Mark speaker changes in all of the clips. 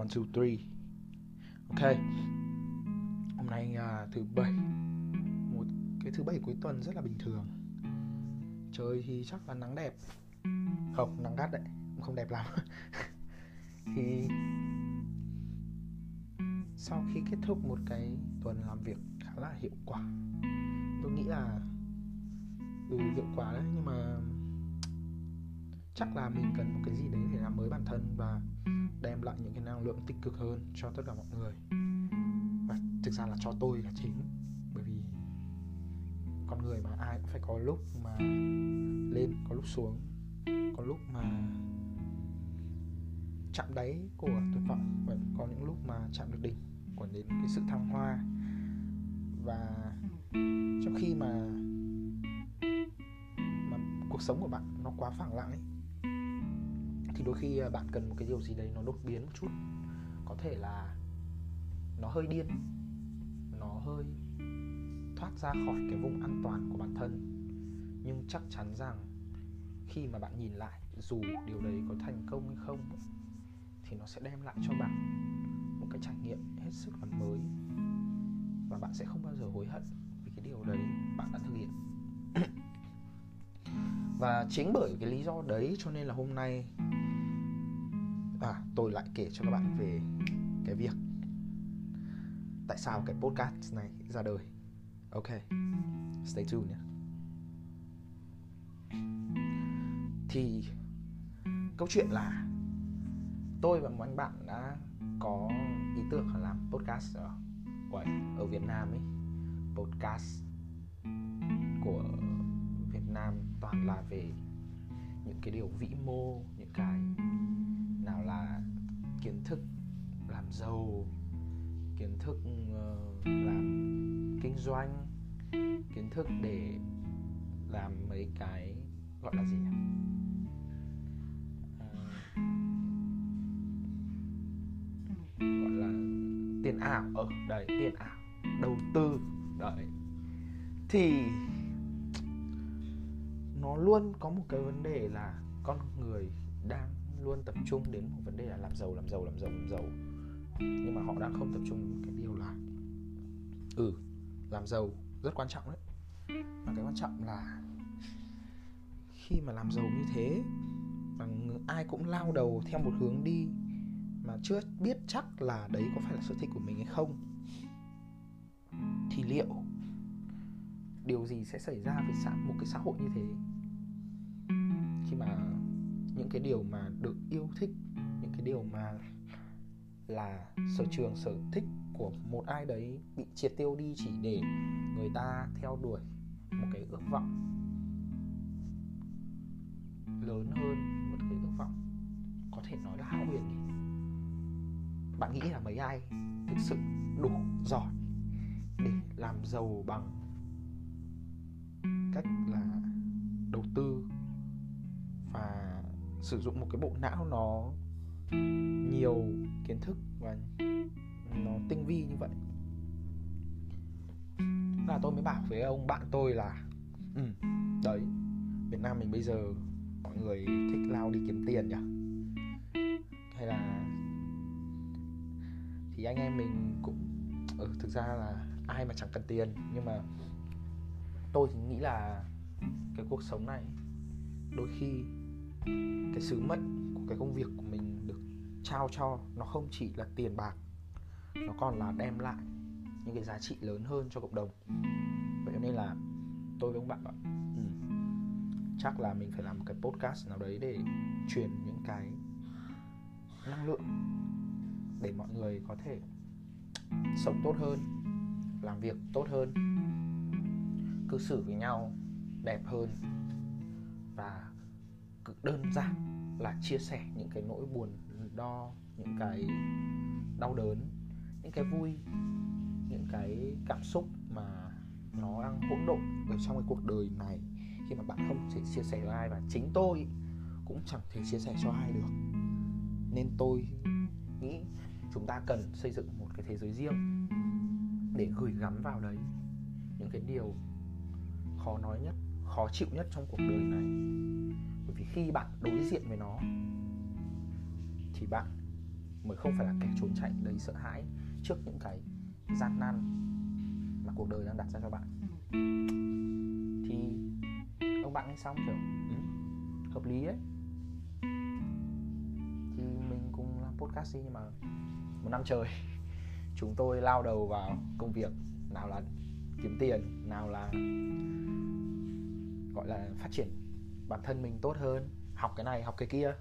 Speaker 1: one two three. Ok. Hôm nay uh, thứ bảy. Một cái thứ bảy cuối tuần rất là bình thường. Trời thì chắc là nắng đẹp. Không nắng gắt đấy. Không đẹp lắm. Thì sau khi kết thúc một cái tuần làm việc khá là hiệu quả tôi nghĩ là ừ hiệu quả đấy nhưng mà chắc là mình cần một cái gì đấy để làm mới bản thân và đem lại những cái năng lượng tích cực hơn cho tất cả mọi người. Và thực ra là cho tôi là chính, bởi vì con người mà ai cũng phải có lúc mà lên, có lúc xuống, có lúc mà chạm đáy của tuyệt vọng, và có những lúc mà chạm được đỉnh của đến cái sự thăng hoa. Và trong khi mà mà cuộc sống của bạn nó quá phẳng lặng ấy thì đôi khi à, bạn cần một cái điều gì đấy nó đột biến một chút. Có thể là nó hơi điên, nó hơi thoát ra khỏi cái vùng an toàn của bản thân. Nhưng chắc chắn rằng khi mà bạn nhìn lại dù điều đấy có thành công hay không thì nó sẽ đem lại cho bạn một cái trải nghiệm hết sức là mới. Và bạn sẽ không bao giờ hối hận vì cái điều đấy bạn đã thực hiện. Và chính bởi cái lý do đấy cho nên là hôm nay à tôi lại kể cho các bạn về cái việc tại sao cái podcast này ra đời. Ok, stay tuned nhé. Thì câu chuyện là tôi và một anh bạn đã có ý tưởng là làm podcast ở quậy ở Việt Nam ấy. Podcast của Việt Nam toàn là về những cái điều vĩ mô, những cái nào là kiến thức làm giàu kiến thức uh, làm kinh doanh kiến thức để làm mấy cái gọi là gì nhỉ? Ờ, gọi là tiền ảo ở đấy tiền ảo đầu tư đấy thì nó luôn có một cái vấn đề là con người đang luôn tập trung đến một vấn đề là làm giàu làm giàu làm giàu làm giàu. Nhưng mà họ đang không tập trung cái điều là ừ làm giàu rất quan trọng đấy. Mà cái quan trọng là khi mà làm giàu như thế, mà ai cũng lao đầu theo một hướng đi mà chưa biết chắc là đấy có phải là sở thích của mình hay không, thì liệu điều gì sẽ xảy ra với xã, một cái xã hội như thế? Những cái điều mà được yêu thích, những cái điều mà là sở trường, sở thích của một ai đấy bị triệt tiêu đi chỉ để người ta theo đuổi một cái ước vọng lớn hơn, một cái ước vọng có thể nói là hão huyền đi. Bạn nghĩ là mấy ai thực sự đủ giỏi để làm giàu bằng cách là đầu tư sử dụng một cái bộ não nó nhiều kiến thức và nó tinh vi như vậy. Là tôi mới bảo với ông bạn tôi là ừ đấy Việt Nam mình bây giờ mọi người thích lao đi kiếm tiền nhỉ? Hay là thì anh em mình cũng ừ, thực ra là ai mà chẳng cần tiền nhưng mà tôi thì nghĩ là cái cuộc sống này đôi khi cái sứ mệnh của cái công việc của mình được trao cho nó không chỉ là tiền bạc nó còn là đem lại những cái giá trị lớn hơn cho cộng đồng. Vậy nên là tôi với ông bạn bảo ừ, chắc là mình phải làm một cái podcast nào đấy để truyền những cái năng lượng để mọi người có thể sống tốt hơn làm việc tốt hơn cư xử với nhau đẹp hơn và cực đơn giản là chia sẻ những cái nỗi buồn, đo, những cái đau đớn, những cái vui, những cái cảm xúc mà nó đang hỗn độn ở trong cái cuộc đời này. Khi mà bạn không thể chia sẻ với ai và chính tôi cũng chẳng thể chia sẻ cho ai được. Nên tôi nghĩ chúng ta cần xây dựng một cái thế giới riêng để gửi gắm vào đấy những cái điều khó nói nhất, khó chịu nhất trong cuộc đời này bởi vì khi bạn đối diện với nó thì bạn mới không phải là kẻ trốn chạy đầy sợ hãi trước những cái gian nan mà cuộc đời đang đặt ra cho bạn. Thì ông bạn nghe xong kiểu ừ, hợp lý ấy thì mình cùng làm podcast đi nhưng mà một năm trời chúng tôi lao đầu vào công việc nào là kiếm tiền nào là gọi là phát triển bản thân mình tốt hơn, học cái này, học cái kia.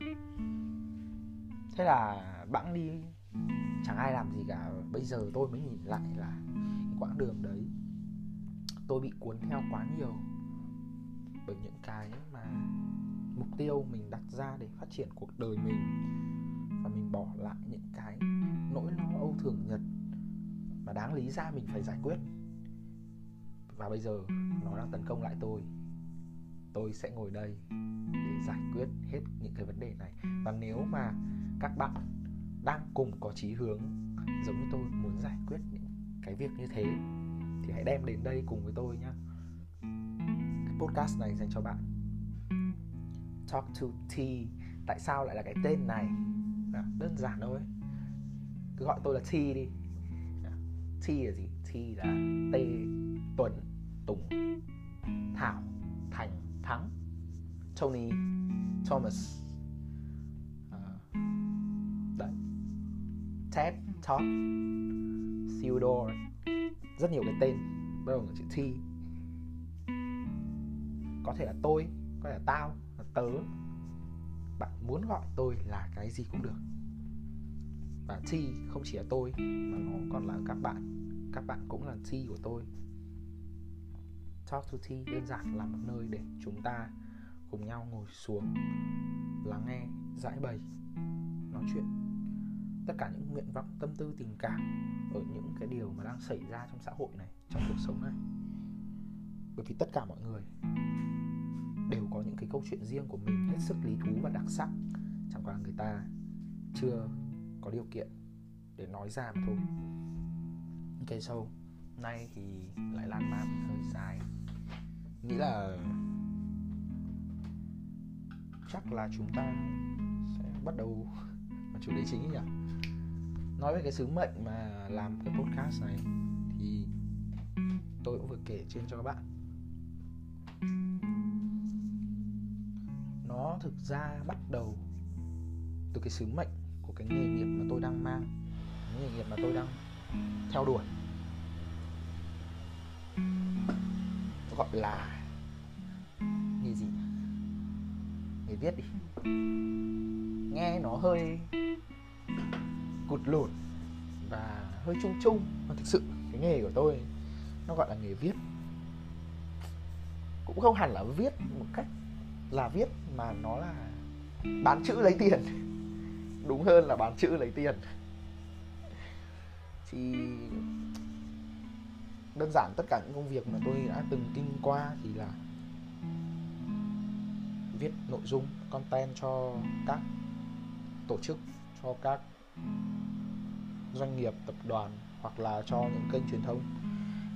Speaker 1: Thế là bẵng đi, chẳng ai làm gì cả. Bây giờ tôi mới nhìn lại là quãng đường đấy, tôi bị cuốn theo quá nhiều bởi những cái mà mục tiêu mình đặt ra để phát triển cuộc đời mình. Và mình bỏ lại những cái nỗi lo âu thường nhật mà đáng lý ra mình phải giải quyết. Và bây giờ nó đang tấn công lại tôi tôi sẽ ngồi đây để giải quyết hết những cái vấn đề này. Và nếu mà các bạn đang cùng có chí hướng giống như tôi muốn giải quyết những cái việc như thế thì hãy đem đến đây cùng với tôi nhé cái podcast này dành cho bạn. Talk to T. Tại sao lại là cái tên này? À, đơn giản thôi. Cứ gọi tôi là T đi. À, T là gì? T là T Tuấn Tùng Thảo Thành. Thắng. Tony Thomas. À, đấy. Ted Todd Theodore. Rất nhiều cái tên bắt đầu bằng chữ T. Có thể là tôi có thể là tao là tớ. Bạn muốn gọi tôi là cái gì cũng được. Và T không chỉ là tôi mà nó còn là các bạn. Các bạn cũng là T của tôi. Talk to Tea đơn giản là một nơi để chúng ta cùng nhau ngồi xuống, lắng nghe, giải bày, nói chuyện. Tất cả những nguyện vọng, tâm tư, tình cảm ở những cái điều mà đang xảy ra trong xã hội này, trong cuộc sống này. Bởi vì tất cả mọi người đều có những cái câu chuyện riêng của mình hết sức lý thú và đặc sắc. Chẳng qua người ta chưa có điều kiện để nói ra mà thôi. Ok so nay thì lại lan man hơi dài nghĩ là chắc là chúng ta sẽ bắt đầu vào chủ đề chính nhỉ? Nói về cái sứ mệnh mà làm cái podcast này thì tôi cũng vừa kể trên cho các bạn. Nó thực ra bắt đầu từ cái sứ mệnh của cái nghề nghiệp mà tôi đang mang cái nghề nghiệp mà tôi đang theo đuổi gọi là nghề gì nghề viết đi. Nghe nó hơi cụt lủn và hơi chung chung. Mà thực sự, cái nghề của tôi, nó gọi là nghề viết. Cũng không hẳn là viết một cách là viết, mà nó là bán chữ lấy tiền. Đúng hơn là bán chữ lấy tiền. Thì đơn giản tất cả những công việc mà tôi đã từng kinh qua thì là viết nội dung, content cho các tổ chức, cho các doanh nghiệp, tập đoàn hoặc là cho những kênh truyền thông.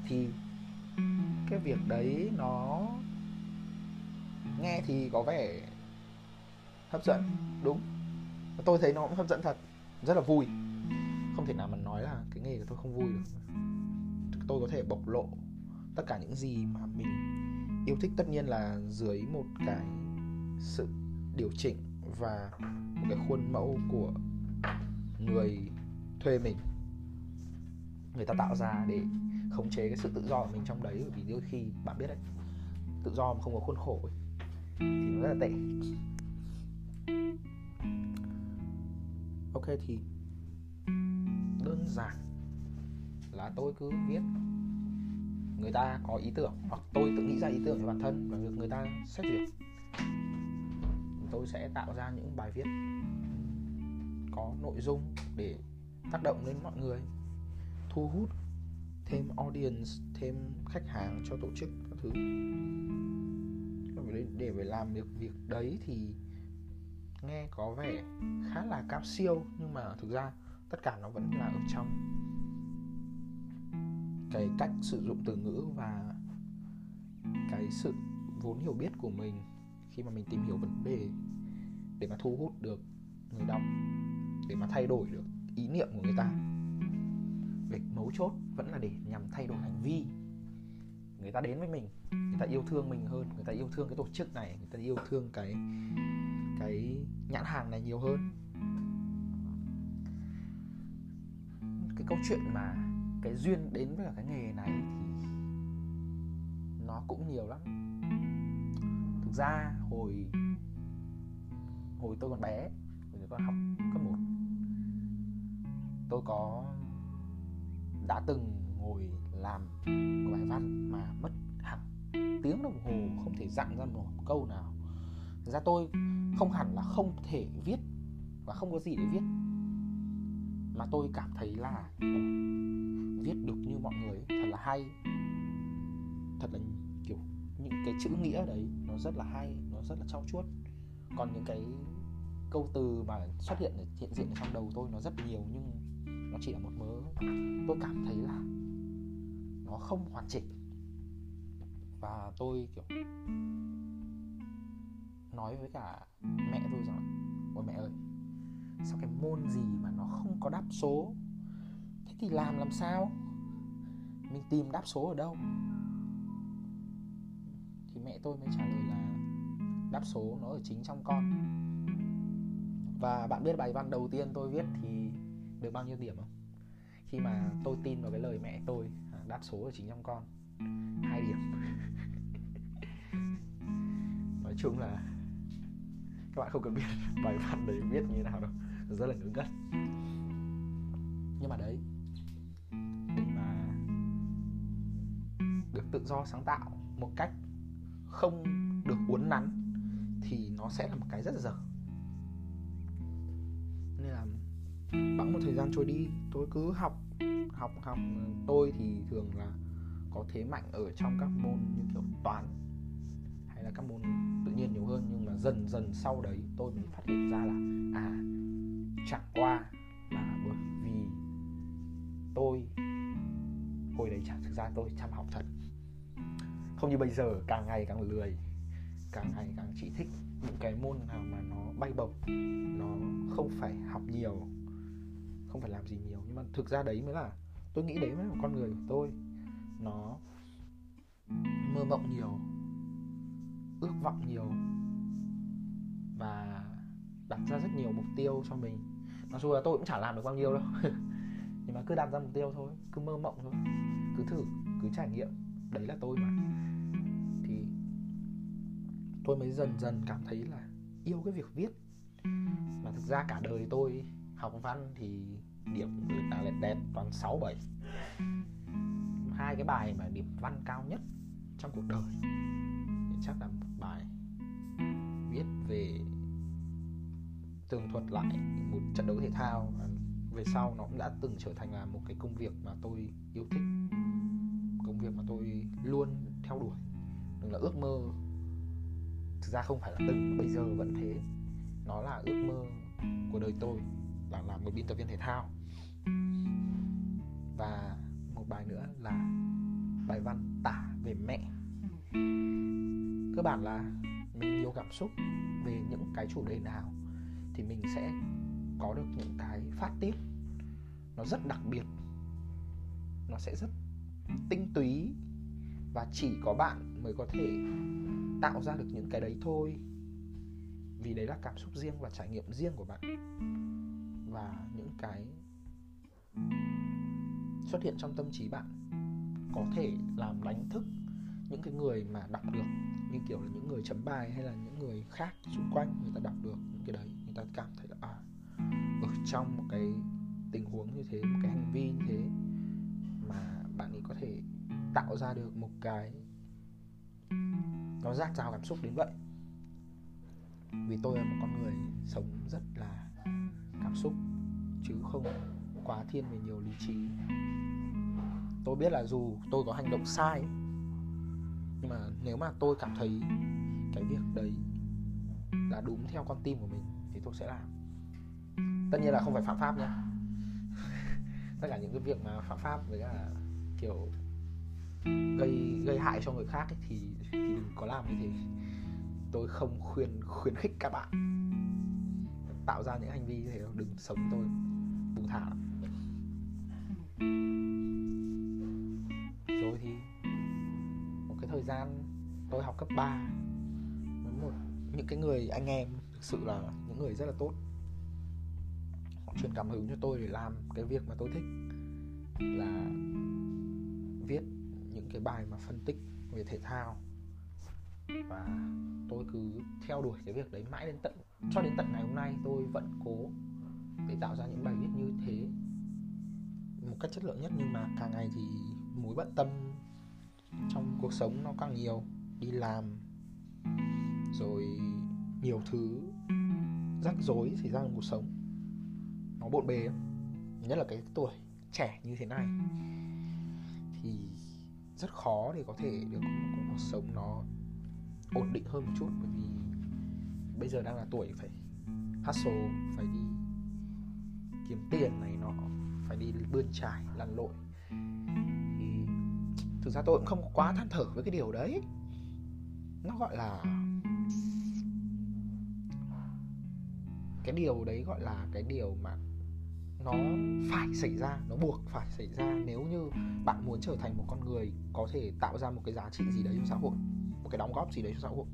Speaker 1: Thì cái việc đấy nó nghe thì có vẻ hấp dẫn, đúng. Tôi thấy nó cũng hấp dẫn thật, rất là vui. Không thể nào mà nói là cái nghề của tôi không vui được tôi có thể bộc lộ tất cả những gì mà mình yêu thích. Tất nhiên là dưới một cái sự điều chỉnh và một cái khuôn mẫu của người thuê mình người ta tạo ra để khống chế cái sự tự do của mình trong đấy. Bởi vì đôi khi bạn biết đấy tự do mà không có khuôn khổ ấy, thì nó rất là tệ. Ok thì đơn giản là tôi cứ viết. Người ta có ý tưởng hoặc tôi tự nghĩ ra ý tưởng cho bản thân và được người ta xét duyệt. Tôi sẽ tạo ra những bài viết có nội dung để tác động đến mọi người, thu hút thêm audience, thêm khách hàng cho tổ chức các thứ. Để phải làm được việc đấy thì nghe có vẻ khá là cao siêu nhưng mà thực ra tất cả nó vẫn là ở trong cái cách sử dụng từ ngữ và cái sự vốn hiểu biết của mình khi mà mình tìm hiểu vấn đề để mà thu hút được người đọc, để mà thay đổi được ý niệm của người ta. Việc mấu chốt vẫn là để nhằm thay đổi hành vi. Người ta đến với mình, người ta yêu thương mình hơn, người ta yêu thương cái tổ chức này, người ta yêu thương cái cái nhãn hàng này nhiều hơn. Cái câu chuyện mà cái duyên đến với cả cái nghề này thì nó cũng nhiều lắm. Thực ra hồi hồi tôi còn bé, hồi tôi còn học cấp 1 tôi có, đã từng ngồi làm một bài văn mà mất hẳn tiếng đồng hồ, không thể dặn ra một câu nào. Thực ra tôi không hẳn là không thể viết và không có gì để viết mà tôi cảm thấy là ừ, viết được như mọi người thật là hay. Thật là kiểu, những cái chữ nghĩa đấy nó rất là hay, nó rất là trau chuốt. Còn những cái câu từ mà xuất hiện hiện diện ở trong đầu tôi nó rất nhiều, nhưng nó chỉ là một mớ. Tôi cảm thấy là nó không hoàn chỉnh. Và tôi kiểu nói với cả mẹ tôi rằng, ôi mẹ ơi sao cái môn gì mà nó không có đáp số? Thế thì làm làm sao? Mình tìm đáp số ở đâu? Thì mẹ tôi mới trả lời là đáp số nó ở chính trong con. Và bạn biết bài văn đầu tiên tôi viết thì được bao nhiêu điểm không? Khi mà tôi tin vào cái lời mẹ tôi à, đáp số ở chính trong con. Hai điểm. Nói chung là các bạn không cần biết, bài văn đấy viết như thế nào đâu. Rất là ngớ ngẩn nhưng mà đấy, để mà được tự do sáng tạo một cách không được uốn nắn thì nó sẽ là một cái rất dở. Nên là bẵng một thời gian trôi đi, tôi cứ học học học. Tôi thì thường là có thế mạnh ở trong các môn như kiểu toán hay là các môn tự nhiên nhiều hơn, nhưng mà dần dần sau đấy tôi mới phát hiện ra là à chẳng qua là bởi vì tôi, hồi đấy chẳng thực ra tôi chăm học thật. Không như bây giờ, càng ngày càng lười, càng ngày càng chỉ thích những cái môn nào mà nó bay bổng, nó không phải học nhiều, không phải làm gì nhiều. Nhưng mà thực ra đấy mới là, tôi nghĩ đấy mới là con người của tôi. Nó mơ mộng nhiều ước vọng nhiều và đặt ra rất nhiều mục tiêu cho mình. Mặc dù là tôi cũng chả làm được bao nhiêu đâu, nhưng mà cứ đặt ra mục tiêu thôi, cứ mơ mộng thôi, cứ thử, cứ trải nghiệm. Đấy là tôi mà. Thì tôi mới dần dần cảm thấy là yêu cái việc viết. Mà thực ra cả đời tôi học văn thì điểm là lẹt đẹt toàn 6 7 hai cái bài mà điểm văn cao nhất trong cuộc đời chắc là một bài viết về tường thuật lại một trận đấu thể thao. Về sau nó cũng đã từng trở thành là một cái công việc mà tôi yêu thích, công việc mà tôi luôn theo đuổi. Đừng là ước mơ. Thực ra không phải là từng, bây giờ vẫn thế. Nó là ước mơ của đời tôi, là làm một biên tập viên thể thao. Và một bài nữa là bài văn tả về mẹ cơ bản là mình nhiều cảm xúc về những cái chủ đề nào thì mình sẽ có được những cái phát tiết nó rất đặc biệt, nó sẽ rất tinh túy và chỉ có bạn mới có thể tạo ra được những cái đấy thôi. Vì đấy là cảm xúc riêng và trải nghiệm riêng của bạn. Và những cái xuất hiện trong tâm trí bạn có thể làm đánh thức những cái người mà đọc được, như kiểu là những người chấm bài hay là những người khác xung quanh người ta đọc được những cái đấy, người ta cảm thấy là à ở trong một cái tình huống như thế, một cái hành vi như thế mà bạn ấy có thể tạo ra được một cái, nó rác rào cảm xúc đến vậy. Vì tôi là một con người sống rất là cảm xúc, chứ không quá thiên về nhiều lý trí. Tôi biết là dù tôi có hành động sai nhưng mà nếu mà tôi cảm thấy cái việc đấy là đúng theo con tim của mình thì tôi sẽ làm. Tất nhiên là không phải phạm pháp nhé tất cả những cái việc mà phạm pháp với cả kiểu gây gây hại cho người khác ấy, thì thì đừng có làm như thế. Tôi không khuyên khuyến khích các bạn tạo ra những hành vi như thế đừng sống tôi buông thả. lắm thời gian tôi học cấp 3 với một, những cái người anh em, thực sự là những người rất là tốt. Họ truyền cảm hứng cho tôi để làm cái việc mà tôi thích, là viết những cái bài mà phân tích về thể thao. Và tôi cứ theo đuổi cái việc đấy mãi đến tận, cho đến tận ngày hôm nay tôi vẫn cố để tạo ra những bài viết như thế một cách chất lượng nhất. Nhưng mà càng ngày thì mối bận tâm trong cuộc sống nó càng nhiều, đi làm, rồi nhiều thứ rắc rối xảy ra trong cuộc sống, nó bộn bề nhất là cái tuổi trẻ như thế này, thì rất khó để có thể được một cuộc sống nó ổn định hơn một chút. Bởi vì bây giờ đang là tuổi phải hustle, phải đi kiếm tiền này nọ, phải đi bươn trải lăn lộn thực ra tôi cũng không quá than thở với cái điều đấy. Nó gọi là cái điều đấy gọi là cái điều mà nó phải xảy ra nó buộc phải xảy ra nếu như bạn muốn trở thành một con người có thể tạo ra một cái giá trị gì đấy cho xã hội một cái đóng góp gì đấy cho xã hội.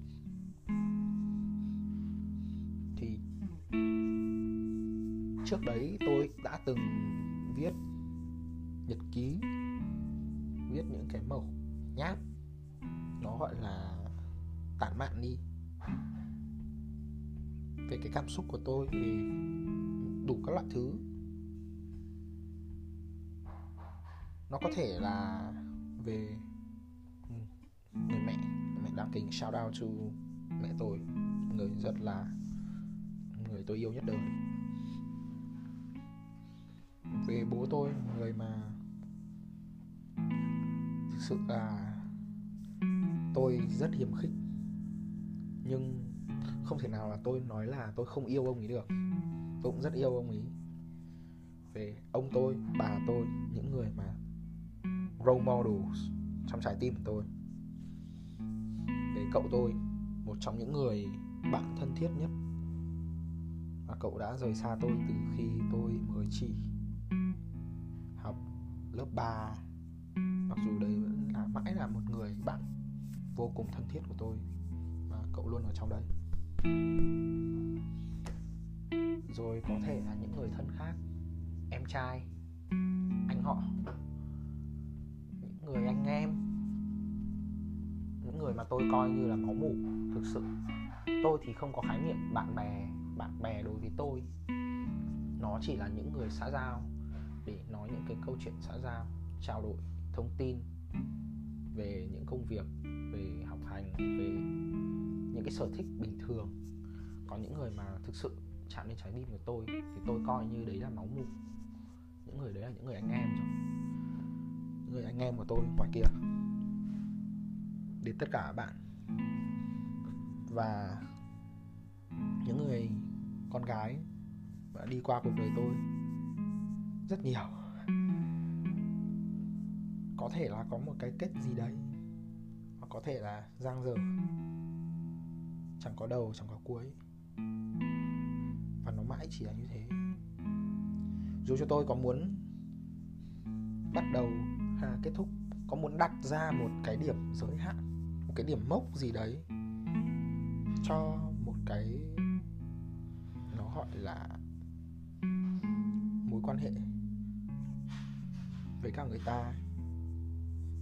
Speaker 1: Thì trước đấy tôi đã từng viết nhật ký viết những cái mẩu nháp nó gọi là tản mạn đi. Về cái cảm xúc của tôi về đủ các loại thứ. Nó có thể là về ừ, người mẹ. Mẹ đang kính shout out to mẹ tôi, người rất là người tôi yêu nhất đời. Về bố tôi, người mà sự là tôi rất hiềm khích. Nhưng không thể nào là tôi nói là tôi không yêu ông ấy được. Tôi cũng rất yêu ông ấy. Về ông tôi, bà tôi, những người mà role models trong trái tim của tôi. Về cậu tôi, một trong những người bạn thân thiết nhất. Và cậu đã rời xa tôi từ khi tôi mới chỉ học lớp 3 mãi là một người bạn vô cùng thân thiết của tôi và cậu luôn ở trong đấy. Rồi có thể là những người thân khác, em trai, anh họ, những người anh em, những người mà tôi coi như là máu mủ thực sự. Tôi thì không có khái niệm bạn bè bạn bè đối với tôi. Nó chỉ là những người xã giao, để nói những cái câu chuyện xã giao, trao đổi, thông tin về những công việc, về học hành, về những cái sở thích bình thường. Có những người mà thực sự chạm đến trái tim của tôi thì tôi coi như đấy là máu mủ. Những người đấy là những người anh em rồi. Những người anh em của tôi ngoài kia. Đến tất cả các bạn. Và những người con gái đã đi qua cuộc đời tôi rất nhiều có thể là có một cái kết gì đấy. Hoặc có thể là giang dở. Chẳng có đầu, chẳng có cuối. Và nó mãi chỉ là như thế. Dù cho tôi có muốn bắt đầu hay là kết thúc, có muốn đặt ra một cái điểm giới hạn, một cái điểm mốc gì đấy cho một cái, nó gọi là mối quan hệ với cả người ta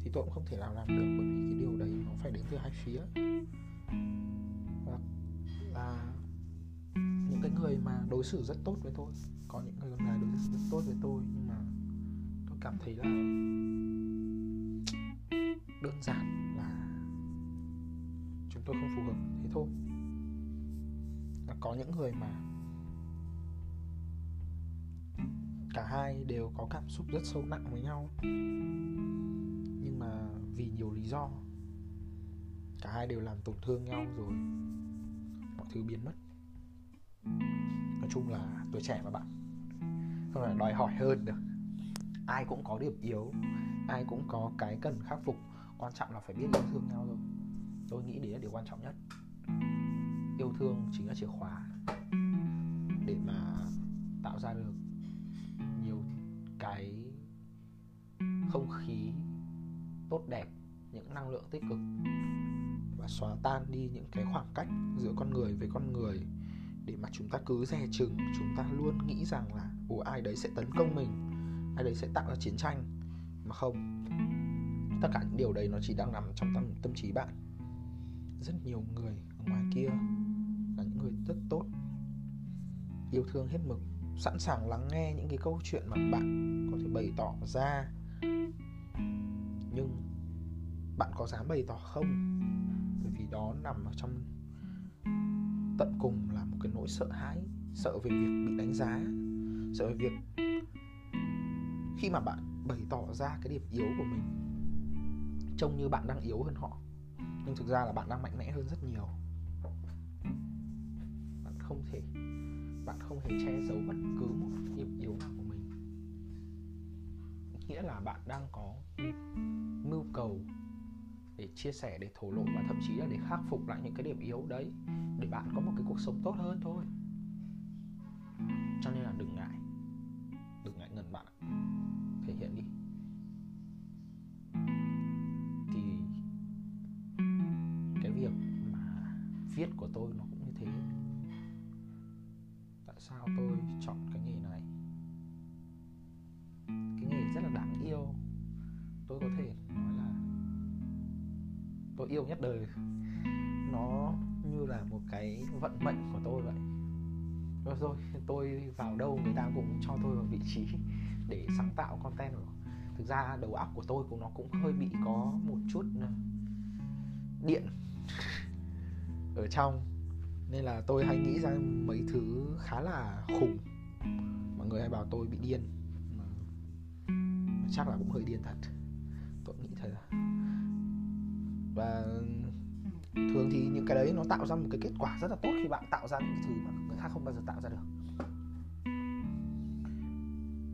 Speaker 1: thì tôi cũng không thể nào làm được, bởi vì cái điều đấy nó phải đến từ hai phía. Hoặc là những cái người mà đối xử rất tốt với tôi, có những người con gái đối xử rất tốt với tôi, nhưng mà tôi cảm thấy là đơn giản là chúng tôi không phù hợp, thế thôi. Là có những người mà cả hai đều có cảm xúc rất sâu nặng với nhau vì nhiều lý do. Cả hai đều làm tổn thương nhau rồi. Mọi thứ biến mất. Nói chung là tuổi trẻ mà bạn. Không phải đòi hỏi hơn được. Ai cũng có điểm yếu. Ai cũng có cái cần khắc phục. Quan trọng là phải biết yêu thương nhau thôi. Tôi nghĩ đấy là điều quan trọng nhất. Yêu thương chính là chìa khóa để mà tạo ra được nhiều cái không khí tốt đẹp những năng lượng tích cực và xóa tan đi những cái khoảng cách giữa con người với con người để mà chúng ta cứ dè chừng chúng ta luôn nghĩ rằng là ủa ai đấy sẽ tấn công mình ai đấy sẽ tạo ra chiến tranh. Mà không tất cả những điều đấy nó chỉ đang nằm trong tâm, tâm trí bạn. Rất nhiều người ở ngoài kia là những người rất tốt yêu thương hết mực sẵn sàng lắng nghe những cái câu chuyện mà bạn có thể bày tỏ ra. Nhưng bạn có dám bày tỏ không? Bởi vì đó nằm ở trong tận cùng là một cái nỗi sợ hãi, sợ về việc bị đánh giá, sợ về việc khi mà bạn bày tỏ ra cái điểm yếu của mình, trông như bạn đang yếu hơn họ. Nhưng thực ra là bạn đang mạnh mẽ hơn rất nhiều. Bạn không thể, bạn không hề che giấu bất cứ một điểm yếu nào của mình. Nghĩa là bạn đang có mưu cầu để chia sẻ, để thổ lộ và thậm chí là để khắc phục lại những cái điểm yếu đấy, để bạn có một cái cuộc sống tốt hơn thôi. Cho nên là đừng ngại đừng ngại ngần bạn thể hiện đi. Thì cái việc mà viết của tôi nó cũng như thế. Tại sao tôi chọn nhất đời. Nó như là một cái vận mệnh của tôi vậy. Rồi rồi, tôi vào đâu người ta cũng cho tôi vào vị trí để sáng tạo content rồi thực ra đầu óc của tôi cũng nó cũng hơi bị có một chút ờ, điện ở trong. Nên là tôi hay nghĩ ra mấy thứ khá là khủng. Mọi người hay bảo tôi bị điên. Chắc là cũng hơi điên thật. Tôi nghĩ thật là và thường thì những cái đấy nó tạo ra một cái kết quả rất là tốt khi bạn tạo ra những cái thứ mà người khác không bao giờ tạo ra được.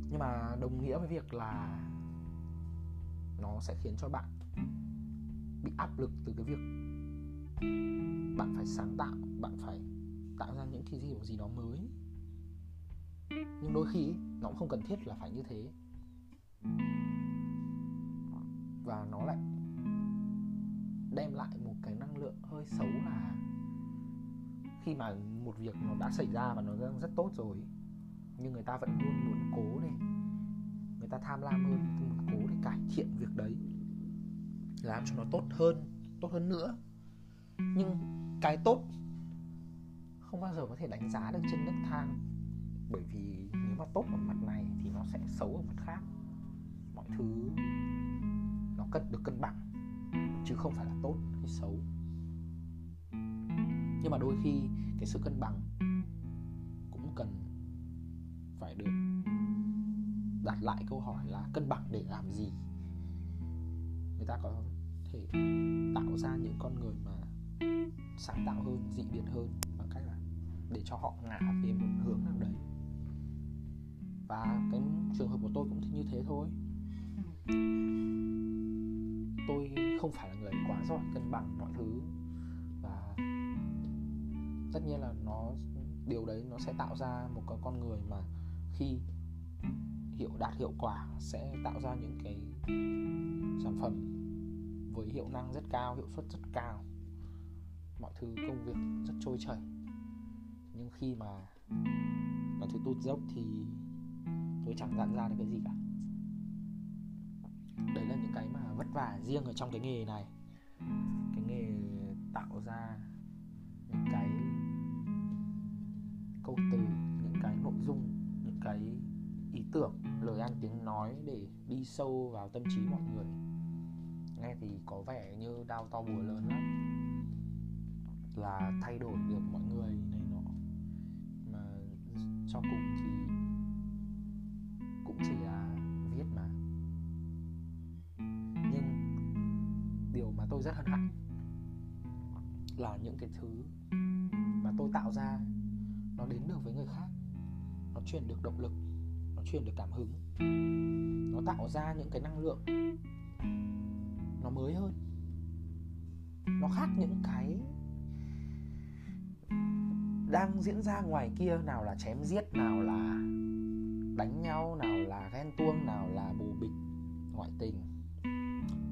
Speaker 1: Nhưng mà đồng nghĩa với việc là nó sẽ khiến cho bạn bị áp lực từ cái việc bạn phải sáng tạo, bạn phải tạo ra những cái gì gì đó mới. Nhưng đôi khi nó cũng không cần thiết là phải như thế. Và nó lại đem lại một cái năng lượng hơi xấu là khi mà một việc nó đã xảy ra và nó đang rất tốt rồi, nhưng người ta vẫn luôn muốn cố để người ta tham lam hơn muốn cố để cải thiện việc đấy, làm cho nó tốt hơn tốt hơn nữa. Nhưng cái tốt không bao giờ có thể đánh giá được trên nước thang, bởi vì nếu mà tốt ở mặt này thì nó sẽ xấu ở mặt khác. Mọi thứ nó cần được cân bằng chứ không phải là tốt hay xấu. Nhưng mà đôi khi cái sự cân bằng cũng cần phải được đặt lại câu hỏi là cân bằng để làm gì? Người ta có thể tạo ra những con người mà sáng tạo hơn, dị biệt hơn bằng cách là để cho họ ngả về một hướng nào đấy. Và cái trường hợp của tôi cũng như thế thôi. Tôi không phải là người quá giỏi, cân bằng mọi thứ. Và tất nhiên là nó, điều đấy nó sẽ tạo ra một cái con người mà khi hiệu, đạt hiệu quả sẽ tạo ra những cái sản phẩm với hiệu năng rất cao, hiệu suất rất cao. Mọi thứ, công việc rất trôi chảy. Nhưng khi mà mọi thứ tụt dốc thì tôi chẳng dặn ra được cái gì cả đấy là những cái mà vất vả riêng ở trong cái nghề này. Cái nghề tạo ra những cái câu từ, những cái nội dung, những cái ý tưởng, lời ăn tiếng nói để đi sâu vào tâm trí mọi người. Nghe thì có vẻ như đau to bùa lớn lắm. Là thay đổi được mọi người, này nọ. Mà cho cùng thì cũng chỉ là rất hân hạnh. Là những cái thứ mà tôi tạo ra nó đến được với người khác nó truyền được động lực nó truyền được cảm hứng nó tạo ra những cái năng lượng nó mới hơn. Nó khác những cái đang diễn ra ngoài kia nào là chém giết nào là đánh nhau nào là ghen tuông nào là bù bịch ngoại tình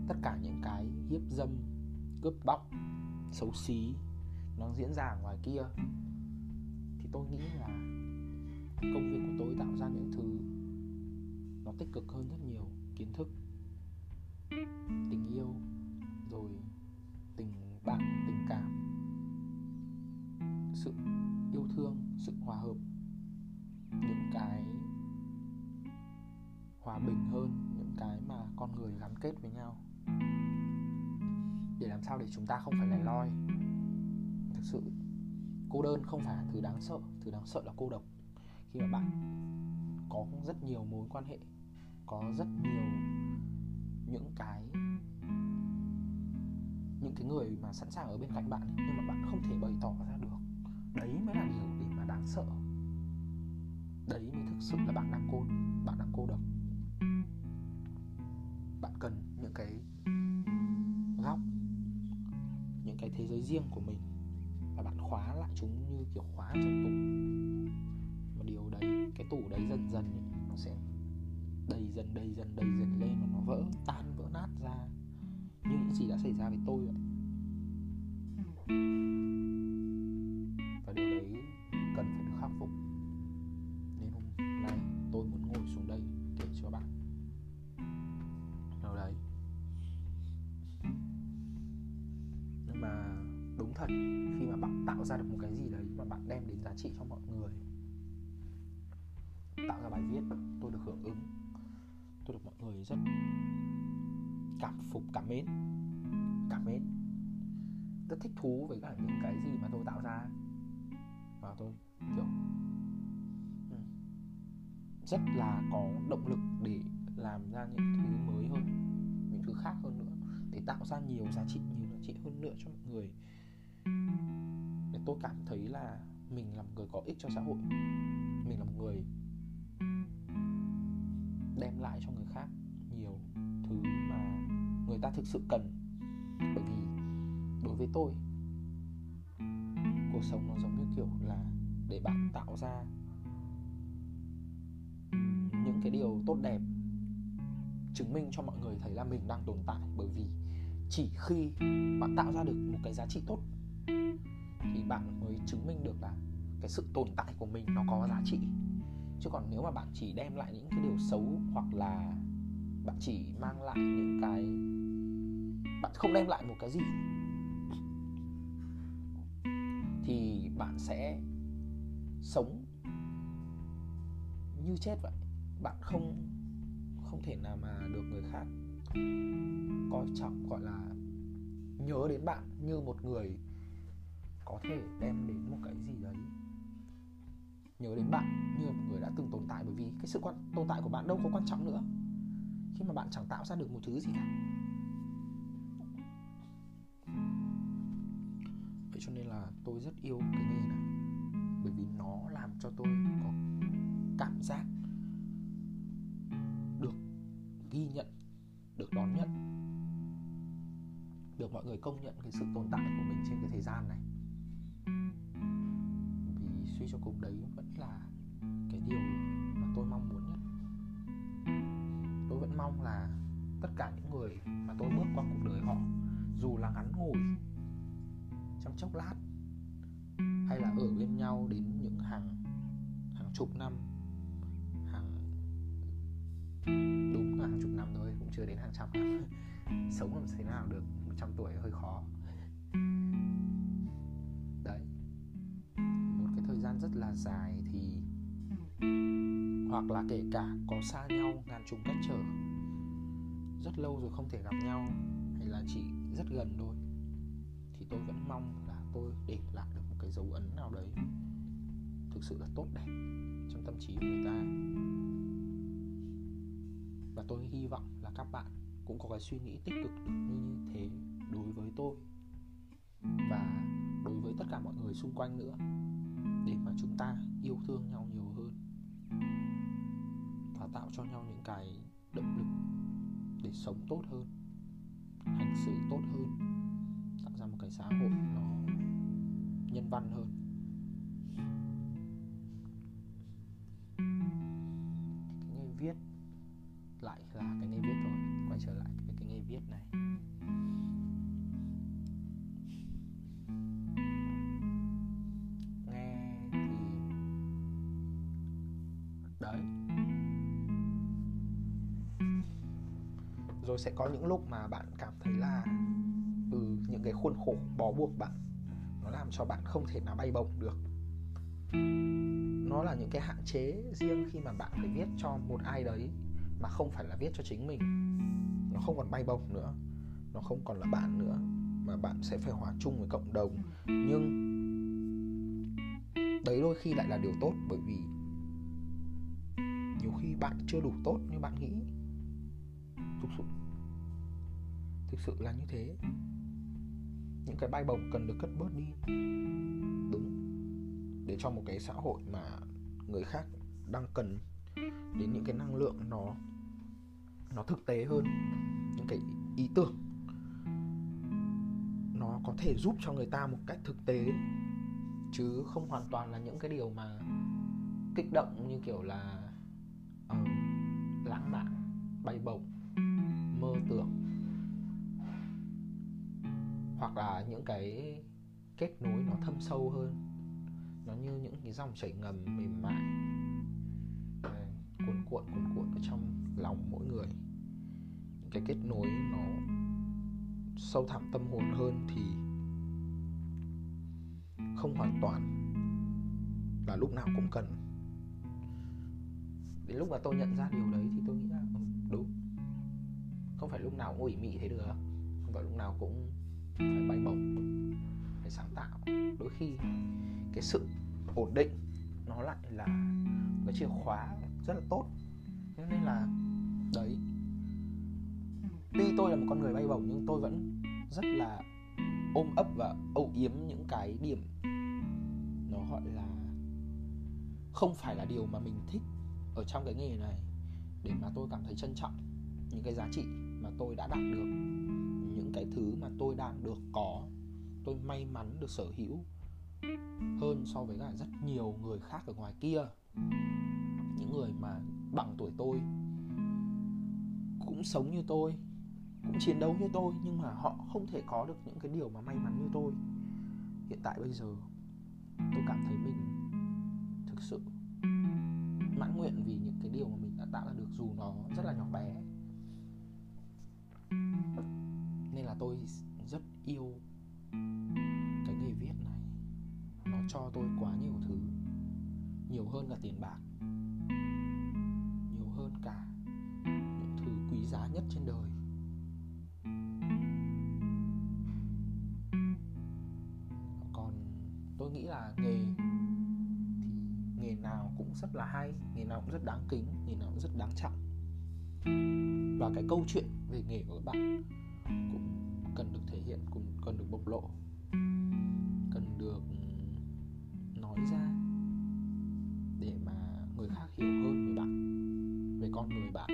Speaker 1: tất cả những cái hiếp dâm, cướp bóc, xấu xí nó diễn ra ngoài kia. Thì tôi nghĩ là công việc của tôi tạo ra những thứ nó tích cực hơn rất nhiều. Kiến thức, tình yêu, rồi tình bạn, tình cảm. Sự yêu thương, sự hòa hợp. Những cái hòa bình hơn, những cái mà con người gắn kết với nhau để làm sao để chúng ta không phải lẻ loi. Thực sự, cô đơn không phải là thứ đáng sợ. Thứ đáng sợ là cô độc. Khi mà bạn có rất nhiều mối quan hệ, có rất nhiều những cái những cái người mà sẵn sàng ở bên cạnh bạn nhưng mà bạn không thể bày tỏ ra được. Đấy mới là điều để mà đáng sợ. Đấy mới thực sự là bạn đang cô, bạn đang cô độc. Bạn cần những cái cái thế giới riêng của mình và bạn khóa lại chúng như kiểu khóa trong tủ. Mà điều đấy cái tủ đấy dần dần ấy, nó sẽ đầy dần đầy dần đầy dần lên và nó vỡ tan vỡ nát ra. Như những gì đã xảy ra với tôi vậy trị cho mọi người. Tạo ra bài viết, tôi được hưởng ứng. Tôi được mọi người rất cảm phục, cảm mến. Cảm mến. Rất thích thú với cả những cái gì mà tôi tạo ra. Và tôi, kiểu rất là có động lực để làm ra những thứ mới hơn, những thứ khác hơn nữa, để tạo ra nhiều giá trị, nhiều giá trị hơn nữa cho mọi người. Để tôi cảm thấy là mình là một người có ích cho xã hội. Mình là một người đem lại cho người khác nhiều thứ mà người ta thực sự cần. Bởi vì đối với tôi, cuộc sống nó giống như kiểu là để bạn tạo ra những cái điều tốt đẹp, chứng minh cho mọi người thấy là mình đang tồn tại. Bởi vì chỉ khi bạn tạo ra được một cái giá trị tốt thì bạn mới chứng minh được là cái sự tồn tại của mình nó có giá trị. Chứ còn nếu mà bạn chỉ đem lại những cái điều xấu hoặc là bạn chỉ mang lại những cái, bạn không đem lại một cái gì, thì bạn sẽ sống như chết vậy. Bạn không không thể nào mà được người khác coi trọng, gọi là nhớ đến bạn như một người có thể đem đến một cái gì đấy nhớ đến bạn như một người đã từng tồn tại. Bởi vì cái sự quan, tồn tại của bạn đâu có quan trọng nữa. Khi mà bạn chẳng tạo ra được một thứ gì cả. Vậy cho nên là tôi rất yêu cái nghề này. Bởi vì nó làm cho tôi có cảm giác được ghi nhận, được đón nhận, được mọi người công nhận cái sự tồn tại của mình trên cái thời gian này suy cho cùng đấy vẫn là cái điều mà tôi mong muốn nhất. Tôi vẫn mong là tất cả những người mà tôi bước qua cuộc đời họ, dù là ngắn ngủi, trong chốc lát, hay là ở bên nhau đến những hàng hàng chục năm, hàng, đúng là hàng chục năm thôi, cũng chưa đến hàng trăm năm. Sống làm thế nào được, một trăm tuổi hơi khó. Rất là dài thì hoặc là kể cả có xa nhau ngàn trùng cách trở rất lâu rồi không thể gặp nhau hay là chỉ rất gần thôi thì tôi vẫn mong là tôi để lại được một cái dấu ấn nào đấy thực sự là tốt đẹp trong tâm trí của người ta. Và tôi hy vọng là các bạn cũng có cái suy nghĩ tích cực như thế đối với tôi và đối với tất cả mọi người xung quanh nữa mà chúng ta yêu thương nhau nhiều hơn. Và tạo cho nhau những cái động lực để sống tốt hơn, hành xử tốt hơn, tạo ra một cái xã hội nó nhân văn hơn. Sẽ có những lúc mà bạn cảm thấy là ừ những cái khuôn khổ bó buộc bạn, nó làm cho bạn không thể nào bay bổng được. Nó là những cái hạn chế riêng khi mà bạn phải viết cho một ai đấy mà không phải là viết cho chính mình. Nó không còn bay bổng nữa, nó không còn là bạn nữa, mà bạn sẽ phải hòa chung với cộng đồng. Nhưng đấy đôi khi lại là điều tốt, bởi vì nhiều khi bạn chưa đủ tốt như bạn nghĩ. Thực sự thực sự là như thế. Những cái bay bổng cần được cất bớt đi. Đúng. Để cho một cái xã hội mà người khác đang cần đến những cái năng lượng nó nó thực tế hơn những cái ý tưởng nó có thể giúp cho người ta một cách thực tế. Chứ không hoàn toàn là những cái điều mà kích động như kiểu là uh, lãng mạn bay bổng mơ tưởng hoặc là những cái kết nối nó thâm sâu hơn. Nó như những cái dòng chảy ngầm mềm mại. Cuộn cuộn cuộn cuộn ở trong lòng mỗi người. Những cái kết nối nó sâu thẳm tâm hồn hơn thì không hoàn toàn là lúc nào cũng cần. Đến lúc mà tôi nhận ra điều đấy thì tôi nghĩ là ừ, đúng. Không phải lúc nào cũng ủy mị thế được. Không phải lúc nào cũng cái sáng tạo. Đôi khi cái sự ổn định nó lại là cái chìa khóa rất là tốt. Nên là, đấy. Tuy tôi là một con người bay bổng nhưng tôi vẫn rất là ôm ấp và âu yếm những cái điểm nó gọi là không phải là điều mà mình thích ở trong cái nghề này để mà tôi cảm thấy trân trọng những cái giá trị mà tôi đã đạt được, những cái thứ mà tôi đang được có tôi may mắn được sở hữu hơn so với cả rất nhiều người khác ở ngoài kia. Những người mà bằng tuổi tôi cũng sống như tôi, cũng chiến đấu như tôi, nhưng mà họ không thể có được những cái điều mà may mắn như tôi. Hiện tại bây giờ, tôi cảm thấy mình thực sự mãn nguyện vì những cái điều mà mình đã tạo ra được dù nó rất là nhỏ bé. Nên là tôi rất yêu cho tôi quá nhiều thứ. Nhiều hơn là tiền bạc. Nhiều hơn cả những thứ quý giá nhất trên đời. Còn tôi nghĩ là nghề thì nghề nào cũng rất là hay, nghề nào cũng rất đáng kính, nghề nào cũng rất đáng trọng và cái câu chuyện về nghề của các bạn cũng cần được thể hiện, cũng cần được bộc lộ, cần được nói ra để mà người khác hiểu hơn về bạn về con người bạn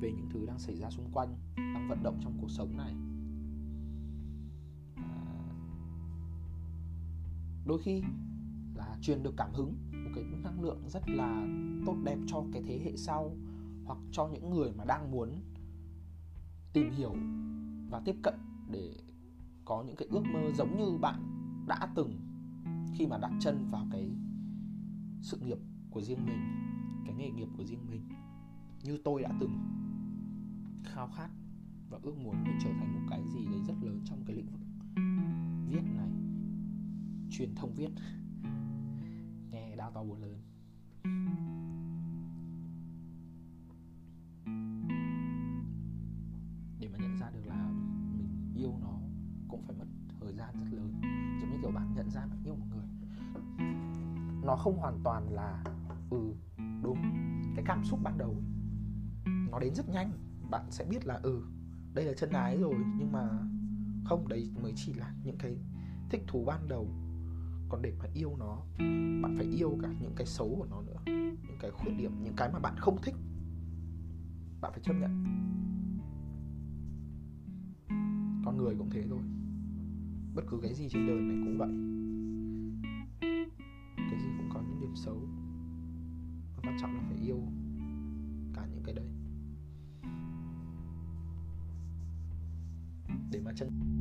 Speaker 1: về những thứ đang xảy ra xung quanh đang vận động trong cuộc sống này. À, đôi khi là truyền được cảm hứng một cái năng lượng rất là tốt đẹp cho cái thế hệ sau hoặc cho những người mà đang muốn tìm hiểu và tiếp cận để có những cái ước mơ giống như bạn đã từng khi mà đặt chân vào cái sự nghiệp của riêng mình, cái nghề nghiệp của riêng mình, như tôi đã từng khao khát và ước muốn để trở thành một cái gì đấy rất lớn trong cái lĩnh vực viết này, truyền thông viết. Nghe đau to buồn lớn. Không hoàn toàn là ừ đúng. Cái cảm xúc ban đầu nó đến rất nhanh. Bạn sẽ biết là ừ đây là chân ái rồi, nhưng mà không, đấy mới chỉ là những cái thích thú ban đầu. Còn để mà yêu nó, bạn phải yêu cả những cái xấu của nó nữa, những cái khuyết điểm, những cái mà bạn không thích. Bạn phải chấp nhận. Con người cũng thế thôi. Bất cứ cái gì trên đời này cũng vậy. Trọng là phải yêu cả những cái đấy. Để mà chân